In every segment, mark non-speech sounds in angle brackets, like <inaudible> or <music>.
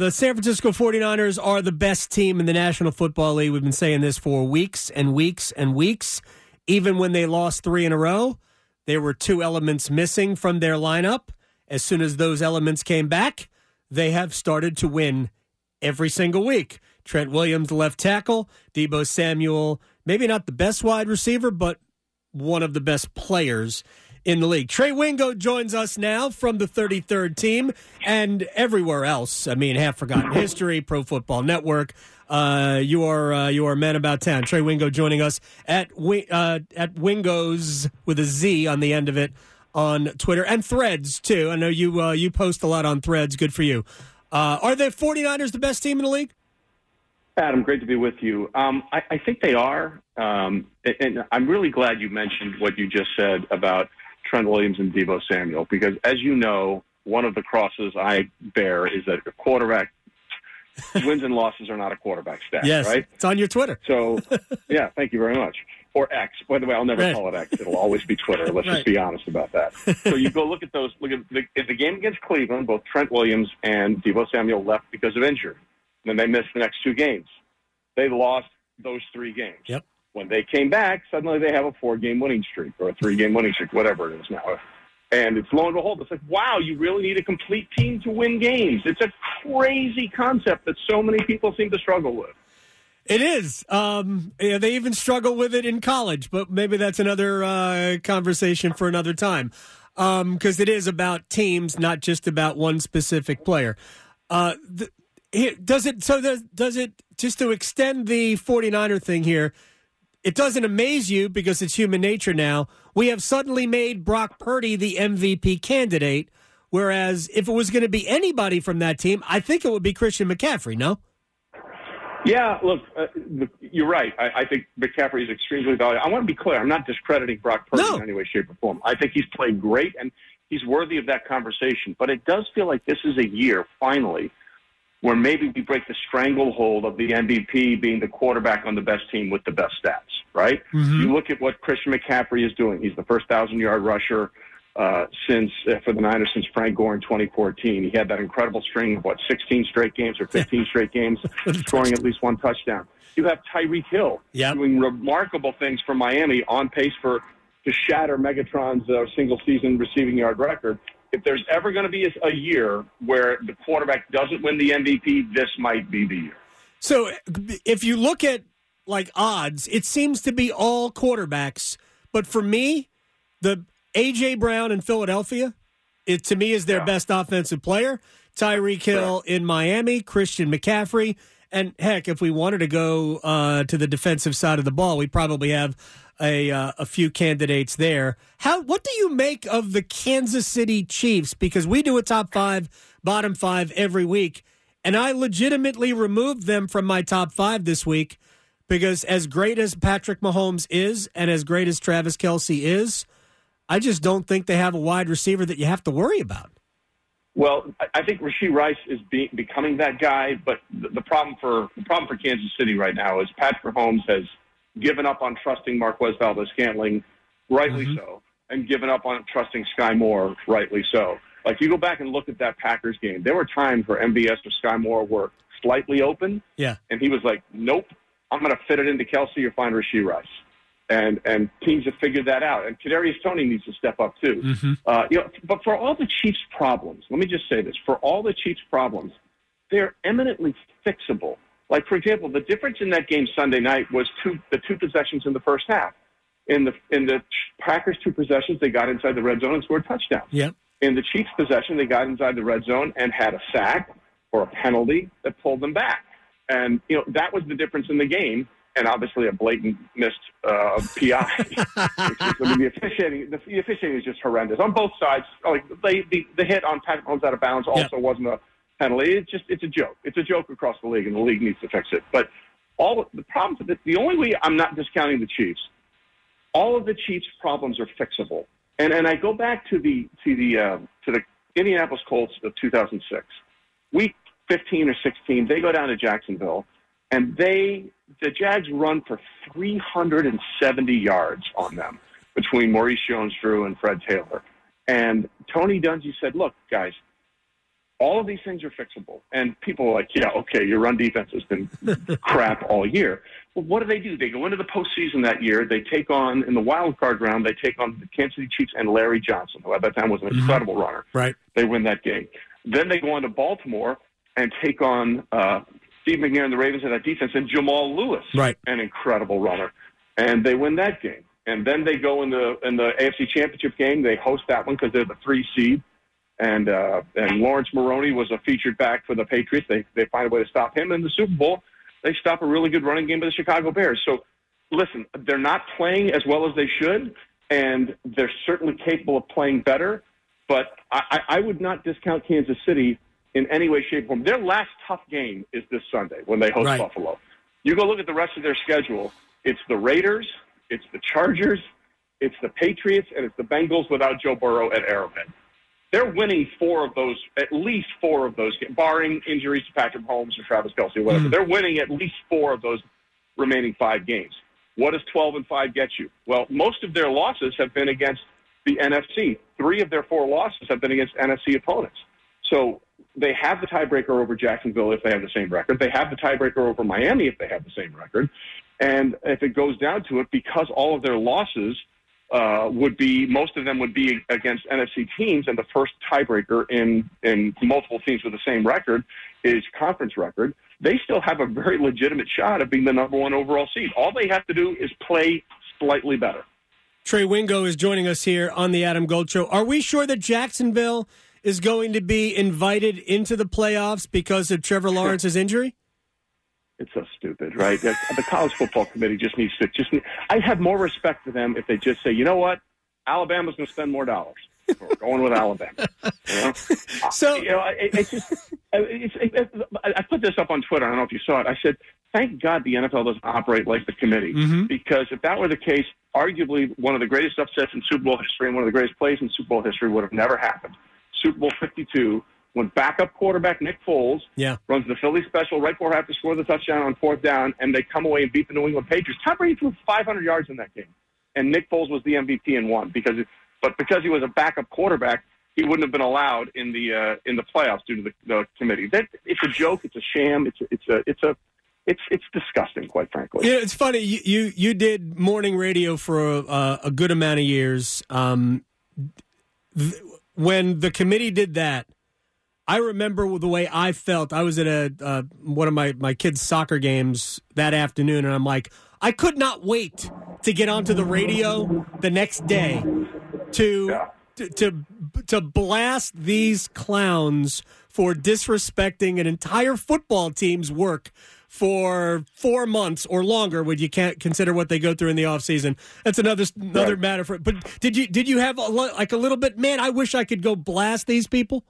The San Francisco 49ers are the best team in the National Football League. We've been saying this for weeks and weeks and weeks. Even when they lost three in a row, there were two elements missing from their lineup. As soon as those elements came back, they have started to win every single week. Trent Williams, left tackle, Deebo Samuel, maybe not the best wide receiver, but one of the best players in the league. Trey Wingo joins us now from the 33rd team and everywhere else. I mean, half forgotten history, Pro Football Network. Uh, you are uh, you are a man about town. Trey Wingo joining us at uh, at Wingoz with a Z on the end of it on Twitter and Threads too. I know you uh, you post a lot on Threads. Good for you. Uh, are the 49ers the best team in the league? Adam, great to be with you. Um, I, I, think they are, um, and I'm really glad you mentioned what you just said about Trent Williams and Deebo Samuel, because as you know, one of the crosses I bear is that a quarterback <laughs> wins and losses are not a quarterback stat. Yes, right? It's on your Twitter. So, yeah, thank you very much. Or X. By the way, I'll never right. call it X. It'll always be Twitter. Let's right. just be honest about that. So you go look at those. Look at the, the game against Cleveland. Both Trent Williams and Deebo Samuel left because of injury. Then they missed the next two games. They lost those three games. Yep. When they came back, suddenly they have a four-game winning streak or a three-game winning streak, whatever it is now. And it's lo and behold, it's like, wow, you really need a complete team to win games. It's a crazy concept that so many people seem to struggle with. It is. Um, yeah, they even struggle with it in college, but maybe that's another uh, conversation for another time. Because um, it is about teams, not just about one specific player. Uh, the, does it? So does, does it? Just to extend the 49er thing here, it doesn't amaze you because it's human nature now. We have suddenly made Brock Purdy the MVP candidate, whereas if it was going to be anybody from that team, I think it would be Christian McCaffrey, no? Yeah, look, uh, you're right. I, I, think McCaffrey is extremely valuable. I want to be clear. I'm not discrediting Brock Purdy no. in any way, shape, or form. I think he's played great, and he's worthy of that conversation. But it does feel like this is a year, finally, where maybe we break the stranglehold of the MVP being the quarterback on the best team with the best stats, right? Mm-hmm. You look at what Christian McCaffrey is doing. He's the first thousand yard rusher uh, since uh, for the Niners since Frank Gore in 2014. He had that incredible string of what 16 straight games or 15 straight games, <laughs> scoring at least one touchdown. You have Tyreek Hill yep. doing remarkable things for Miami, on pace for to shatter Megatron's uh, single season receiving yard record if there's ever going to be a, a year where the quarterback doesn't win the MVP, this might be the year. So if you look at like odds, it seems to be all quarterbacks. But for me, the AJ Brown in Philadelphia, it to me is their yeah. best offensive player. Tyreek Hill in Miami, Christian McCaffrey, and heck, if we wanted to go uh, to the defensive side of the ball, we probably have a uh, a few candidates there. How what do you make of the Kansas City Chiefs? Because we do a top five, bottom five every week, and I legitimately removed them from my top five this week because as great as Patrick Mahomes is, and as great as Travis Kelce is, I just don't think they have a wide receiver that you have to worry about. Well, I think Rashee Rice is be, becoming that guy, but the, the problem for the problem for Kansas City right now is Patrick Mahomes has given up on trusting Marquez Valdes-Scantling, rightly mm-hmm. so, and given up on trusting Skyy Moore, rightly so. Like you go back and look at that Packers game, there were times where MVS or Skyy Moore were slightly open, yeah, and he was like, "Nope, I'm going to fit it into Kelce or find Rashee Rice." And and teams have figured that out. And Kadarius Toney needs to step up too. Mm-hmm. Uh, you know, but for all the Chiefs' problems, let me just say this: for all the Chiefs' problems, they're eminently fixable. Like for example, the difference in that game Sunday night was two the two possessions in the first half. In the in the Packers two possessions, they got inside the red zone and scored touchdowns. Yep. In the Chiefs possession, they got inside the red zone and had a sack or a penalty that pulled them back. And you know that was the difference in the game. And obviously a blatant missed uh, PI. <laughs> I mean, the officiating the, the officiating is just horrendous on both sides. Like they, the the hit on Patrick Mahomes out of bounds also yep. wasn't a penalty. It's just it's a joke. It's a joke across the league, and the league needs to fix it. But all the problems. The, the only way I'm not discounting the Chiefs. All of the Chiefs' problems are fixable, and and I go back to the to the uh, to the Indianapolis Colts of 2006, week 15 or 16. They go down to Jacksonville, and they the Jags run for 370 yards on them between Maurice Jones-Drew and Fred Taylor. And Tony Dungy said, "Look, guys, all of these things are fixable. And people are like, yeah, okay, your run defense has been <laughs> crap all year. Well, what do they do? They go into the postseason that year. They take on, in the wild card round, they take on the Kansas City Chiefs and Larry Johnson, who at that time was an mm-hmm. incredible runner. Right. They win that game. Then they go on to Baltimore and take on uh, Steve McNair and the Ravens in that defense and Jamal Lewis, right. an incredible runner. And they win that game. And then they go in the in the AFC Championship game. They host that one because they're the three seed and uh, and Laurence Maroney was a featured back for the Patriots. They they find a way to stop him in the Super Bowl. They stop a really good running game of the Chicago Bears. So listen, they're not playing as well as they should, and they're certainly capable of playing better. But I, I would not discount Kansas City in any way, shape, or form. Their last tough game is this Sunday when they host right. Buffalo. You go look at the rest of their schedule. It's the Raiders, it's the Chargers, it's the Patriots, and it's the Bengals without Joe Burrow at Arrowhead they're winning four of those, at least four of those, barring injuries to Patrick Mahomes or Travis Kelce or whatever. Mm. They're winning at least four of those remaining five games. What does 12 and 5 get you? Well, most of their losses have been against the NFC. Three of their four losses have been against NFC opponents. So they have the tiebreaker over Jacksonville if they have the same record. They have the tiebreaker over Miami if they have the same record. And if it goes down to it, because all of their losses – uh, would be most of them would be against NFC teams, and the first tiebreaker in in multiple teams with the same record is conference record. They still have a very legitimate shot of being the number one overall seed. All they have to do is play slightly better. Trey Wingo is joining us here on the Adam Gold Show. Are we sure that Jacksonville is going to be invited into the playoffs because of Trevor Lawrence's injury? It's so stupid, right? the college football committee just needs to just. I'd have more respect for them if they just say, you know what, Alabama's going to spend more dollars. We're going with Alabama. You know? <laughs> So you know, it, it's just. It's, it, it, I put this up on Twitter. I don't know if you saw it. I said, "Thank God the NFL doesn't operate like the committee, mm-hmm. because if that were the case, arguably one of the greatest upsets in Super Bowl history and one of the greatest plays in Super Bowl history would have never happened. Super Bowl 52 when backup quarterback Nick Foles yeah. runs the Philly special right before half to score the touchdown on fourth down, and they come away and beat the New England Patriots. Tom Brady threw 500 yards in that game, and Nick Foles was the MVP and won because, it, but because he was a backup quarterback, he wouldn't have been allowed in the uh, in the playoffs due to the, the committee. That it's a joke. It's a sham. It's a, it's a it's a it's it's disgusting, quite frankly. Yeah, it's funny. You you, you did morning radio for a, a good amount of years. Um, th- when the committee did that I remember the way I felt. I was at a uh, one of my my kids' soccer games that afternoon, and I'm like, I could not wait to get onto the radio the next day to yeah. to, to to blast these clowns for disrespecting an entire football team's work for four months or longer when you can't consider what they go through in the off season. That's another another right. matter for. But did you did you have a, like a little bit? Man, I wish I could go blast these people.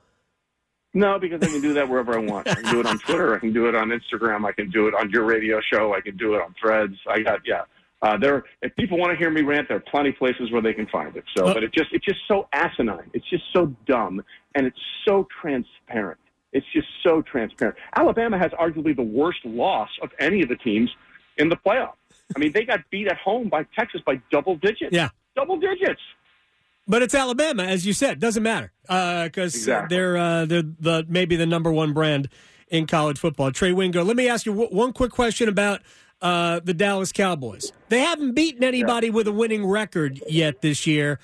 No, because I can do that wherever I want. I can do it on Twitter. I can do it on Instagram. I can do it on your radio show. I can do it on Threads. I got yeah. Uh, there, if people want to hear me rant, there are plenty of places where they can find it. So, but it just it's just so asinine. It's just so dumb, and it's so transparent. It's just so transparent. Alabama has arguably the worst loss of any of the teams in the playoff. I mean, they got beat at home by Texas by double digits. Yeah, double digits. But it's Alabama, as you said. Doesn't matter because uh, exactly. they're uh, they're the maybe the number one brand in college football. Trey Wingo. Let me ask you w- one quick question about uh, the Dallas Cowboys. They haven't beaten anybody yeah. with a winning record yet this year.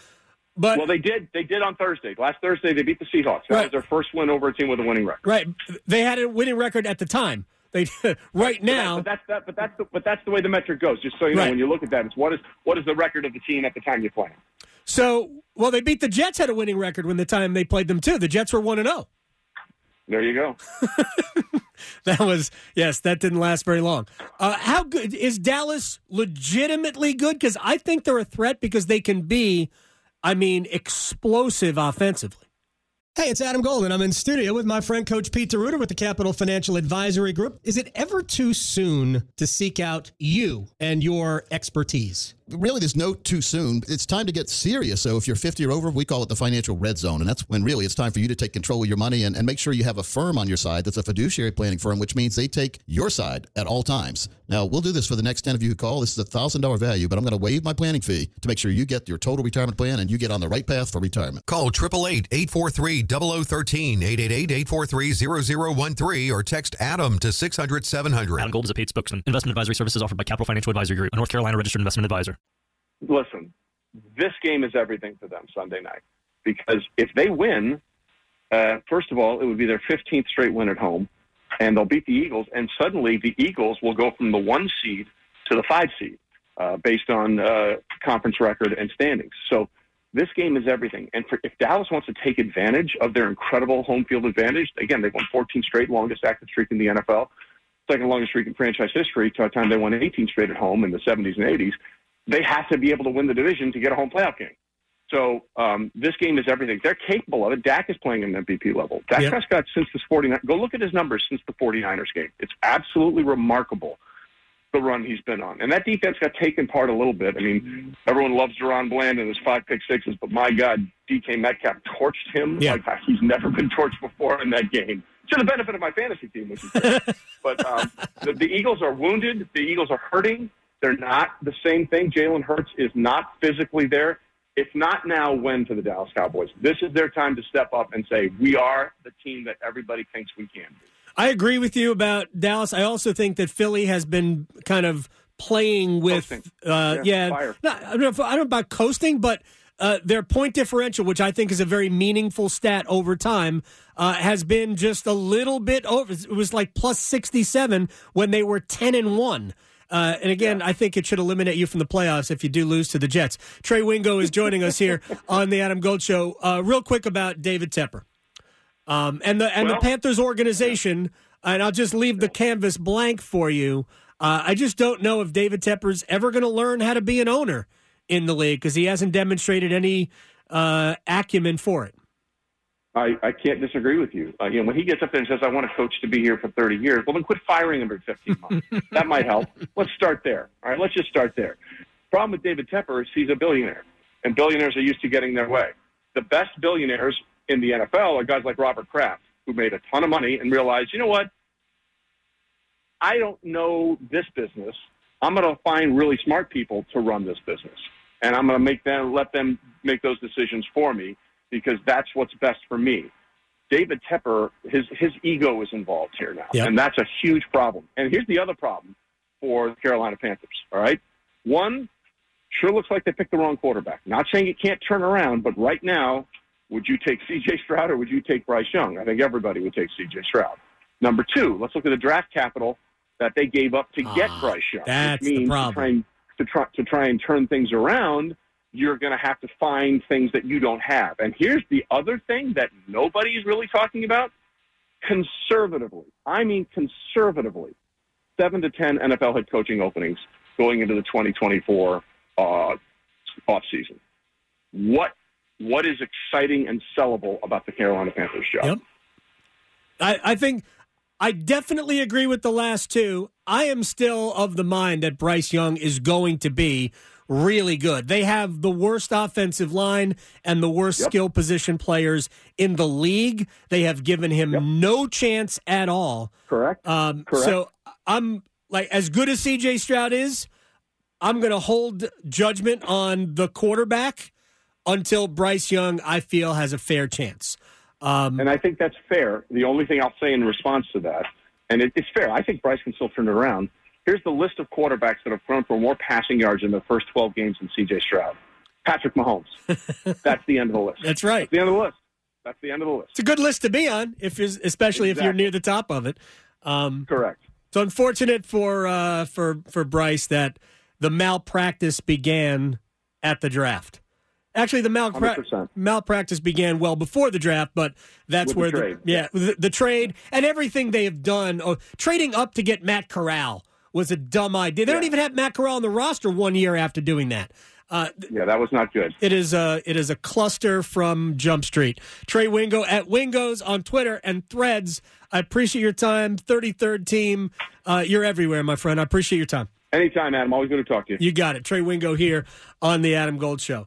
But well, they did. They did on Thursday. Last Thursday, they beat the Seahawks. That right. was their first win over a team with a winning record. Right. They had a winning record at the time. They <laughs> right now. But, that, but that's that. But that's the, but that's the way the metric goes. Just so you know, right. when you look at that, it's what is what is the record of the team at the time you play. So, well, they beat the Jets had a winning record when the time they played them too. The Jets were one and zero. Oh. There you go. <laughs> that was yes. That didn't last very long. Uh, how good is Dallas? Legitimately good because I think they're a threat because they can be, I mean, explosive offensively. Hey, it's Adam Golden. I'm in studio with my friend Coach Pete D'Arruda with the Capital Financial Advisory Group. Is it ever too soon to seek out you and your expertise? really there's no too soon. It's time to get serious. So if you're 50 or over, we call it the financial red zone. And that's when really it's time for you to take control of your money and, and make sure you have a firm on your side that's a fiduciary planning firm, which means they take your side at all times. Now, we'll do this for the next 10 of you who call. This is a $1,000 value, but I'm going to waive my planning fee to make sure you get your total retirement plan and you get on the right path for retirement. Call 888-843-0013, 888-843-0013, or text ADAM to 600-700. Adam Gold is a paid spokesman. Investment advisory services offered by Capital Financial Advisory Group, a North Carolina registered investment advisor listen, this game is everything for them Sunday night because if they win, uh, first of all, it would be their 15th straight win at home, and they'll beat the Eagles, and suddenly the Eagles will go from the one seed to the five seed uh, based on uh, conference record and standings. So this game is everything. And for, if Dallas wants to take advantage of their incredible home field advantage, again, they've won 14 straight, longest active streak in the NFL, second longest streak in franchise history to a time they won 18 straight at home in the 70s and 80s they have to be able to win the division to get a home playoff game. So um, this game is everything. They're capable of it. Dak is playing at an MVP level. Dak yep. Prescott since this 49 go look at his numbers since the 49ers game. It's absolutely remarkable the run he's been on. And that defense got taken part a little bit. I mean, everyone loves DaRon Bland and his five pick sixes, but my God, DK Metcalf torched him yeah. like he's never been torched before in that game. To the benefit of my fantasy team, which is great. <laughs> but um, the, the Eagles are wounded. The Eagles are hurting. They're not the same thing. Jalen Hurts is not physically there. It's not now when to the Dallas Cowboys. This is their time to step up and say, we are the team that everybody thinks we can be. I agree with you about Dallas. I also think that Philly has been kind of playing with, uh, yeah, yeah not, I, don't know, I don't know about coasting, but uh, their point differential, which I think is a very meaningful stat over time, uh, has been just a little bit over. It was like plus 67 when they were 10 and 1. Uh, and again, yeah. I think it should eliminate you from the playoffs if you do lose to the Jets. Trey Wingo is joining us here <laughs> on the Adam Gold Show. Uh, real quick about David Tepper um, and the and well, the Panthers organization. And I'll just leave the canvas blank for you. Uh, I just don't know if David Tepper's ever going to learn how to be an owner in the league because he hasn't demonstrated any uh, acumen for it. I, I can't disagree with you. Uh, you know, when he gets up there and says, "I want a coach to be here for 30 years," well, then quit firing him every 15 months. <laughs> that might help. Let's start there. All right, let's just start there. Problem with David Tepper is he's a billionaire, and billionaires are used to getting their way. The best billionaires in the NFL are guys like Robert Kraft, who made a ton of money and realized, you know what? I don't know this business. I'm going to find really smart people to run this business, and I'm going to make them let them make those decisions for me because that's what's best for me. David Tepper, his his ego is involved here now, yep. and that's a huge problem. And here's the other problem for the Carolina Panthers. All right, one sure looks like they picked the wrong quarterback. Not saying it can't turn around, but right now, would you take C.J. Stroud or would you take Bryce Young? I think everybody would take C.J. Stroud. Number two, let's look at the draft capital that they gave up to get ah, Bryce Young. That's which means the problem. To try, and, to try to try and turn things around you're going to have to find things that you don't have. And here's the other thing that nobody's really talking about conservatively. I mean, conservatively, seven to 10 NFL head coaching openings going into the 2024 uh, off season. What what is exciting and sellable about the Carolina Panthers job? Yep. I, I think I definitely agree with the last two. I am still of the mind that Bryce Young is going to be really good. They have the worst offensive line and the worst yep. skill position players in the league. They have given him yep. no chance at all. Correct. Um, Correct. So I'm like, as good as CJ Stroud is, I'm going to hold judgment on the quarterback until Bryce Young, I feel, has a fair chance. Um, and I think that's fair. The only thing I'll say in response to that, and it, it's fair, I think Bryce can still turn it around. Here's the list of quarterbacks that have thrown for more passing yards in the first 12 games than C.J. Stroud. Patrick Mahomes. <laughs> That's the end of the list. That's right. That's the end of the list. That's the end of the list. It's a good list to be on, if especially exactly. if you're near the top of it. Um, Correct. It's unfortunate for uh, for for Bryce that the malpractice began at the draft. Actually, the malpra- malpractice began well before the draft, but that's With where the, the yeah the, the, trade and everything they have done, oh, trading up to get Matt Corral was a dumb idea. They yeah. don't even have Matt Corral on the roster one year after doing that. Uh, yeah, that was not good. It is a it is a cluster from Jump Street. Trey Wingo at Wingoz on Twitter and Threads. I appreciate your time. Thirty third team, uh, you're everywhere, my friend. I appreciate your time. Anytime, Adam. Always good to talk to you. You got it. Trey Wingo here on the Adam Gold Show.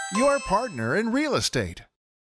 your partner in real estate.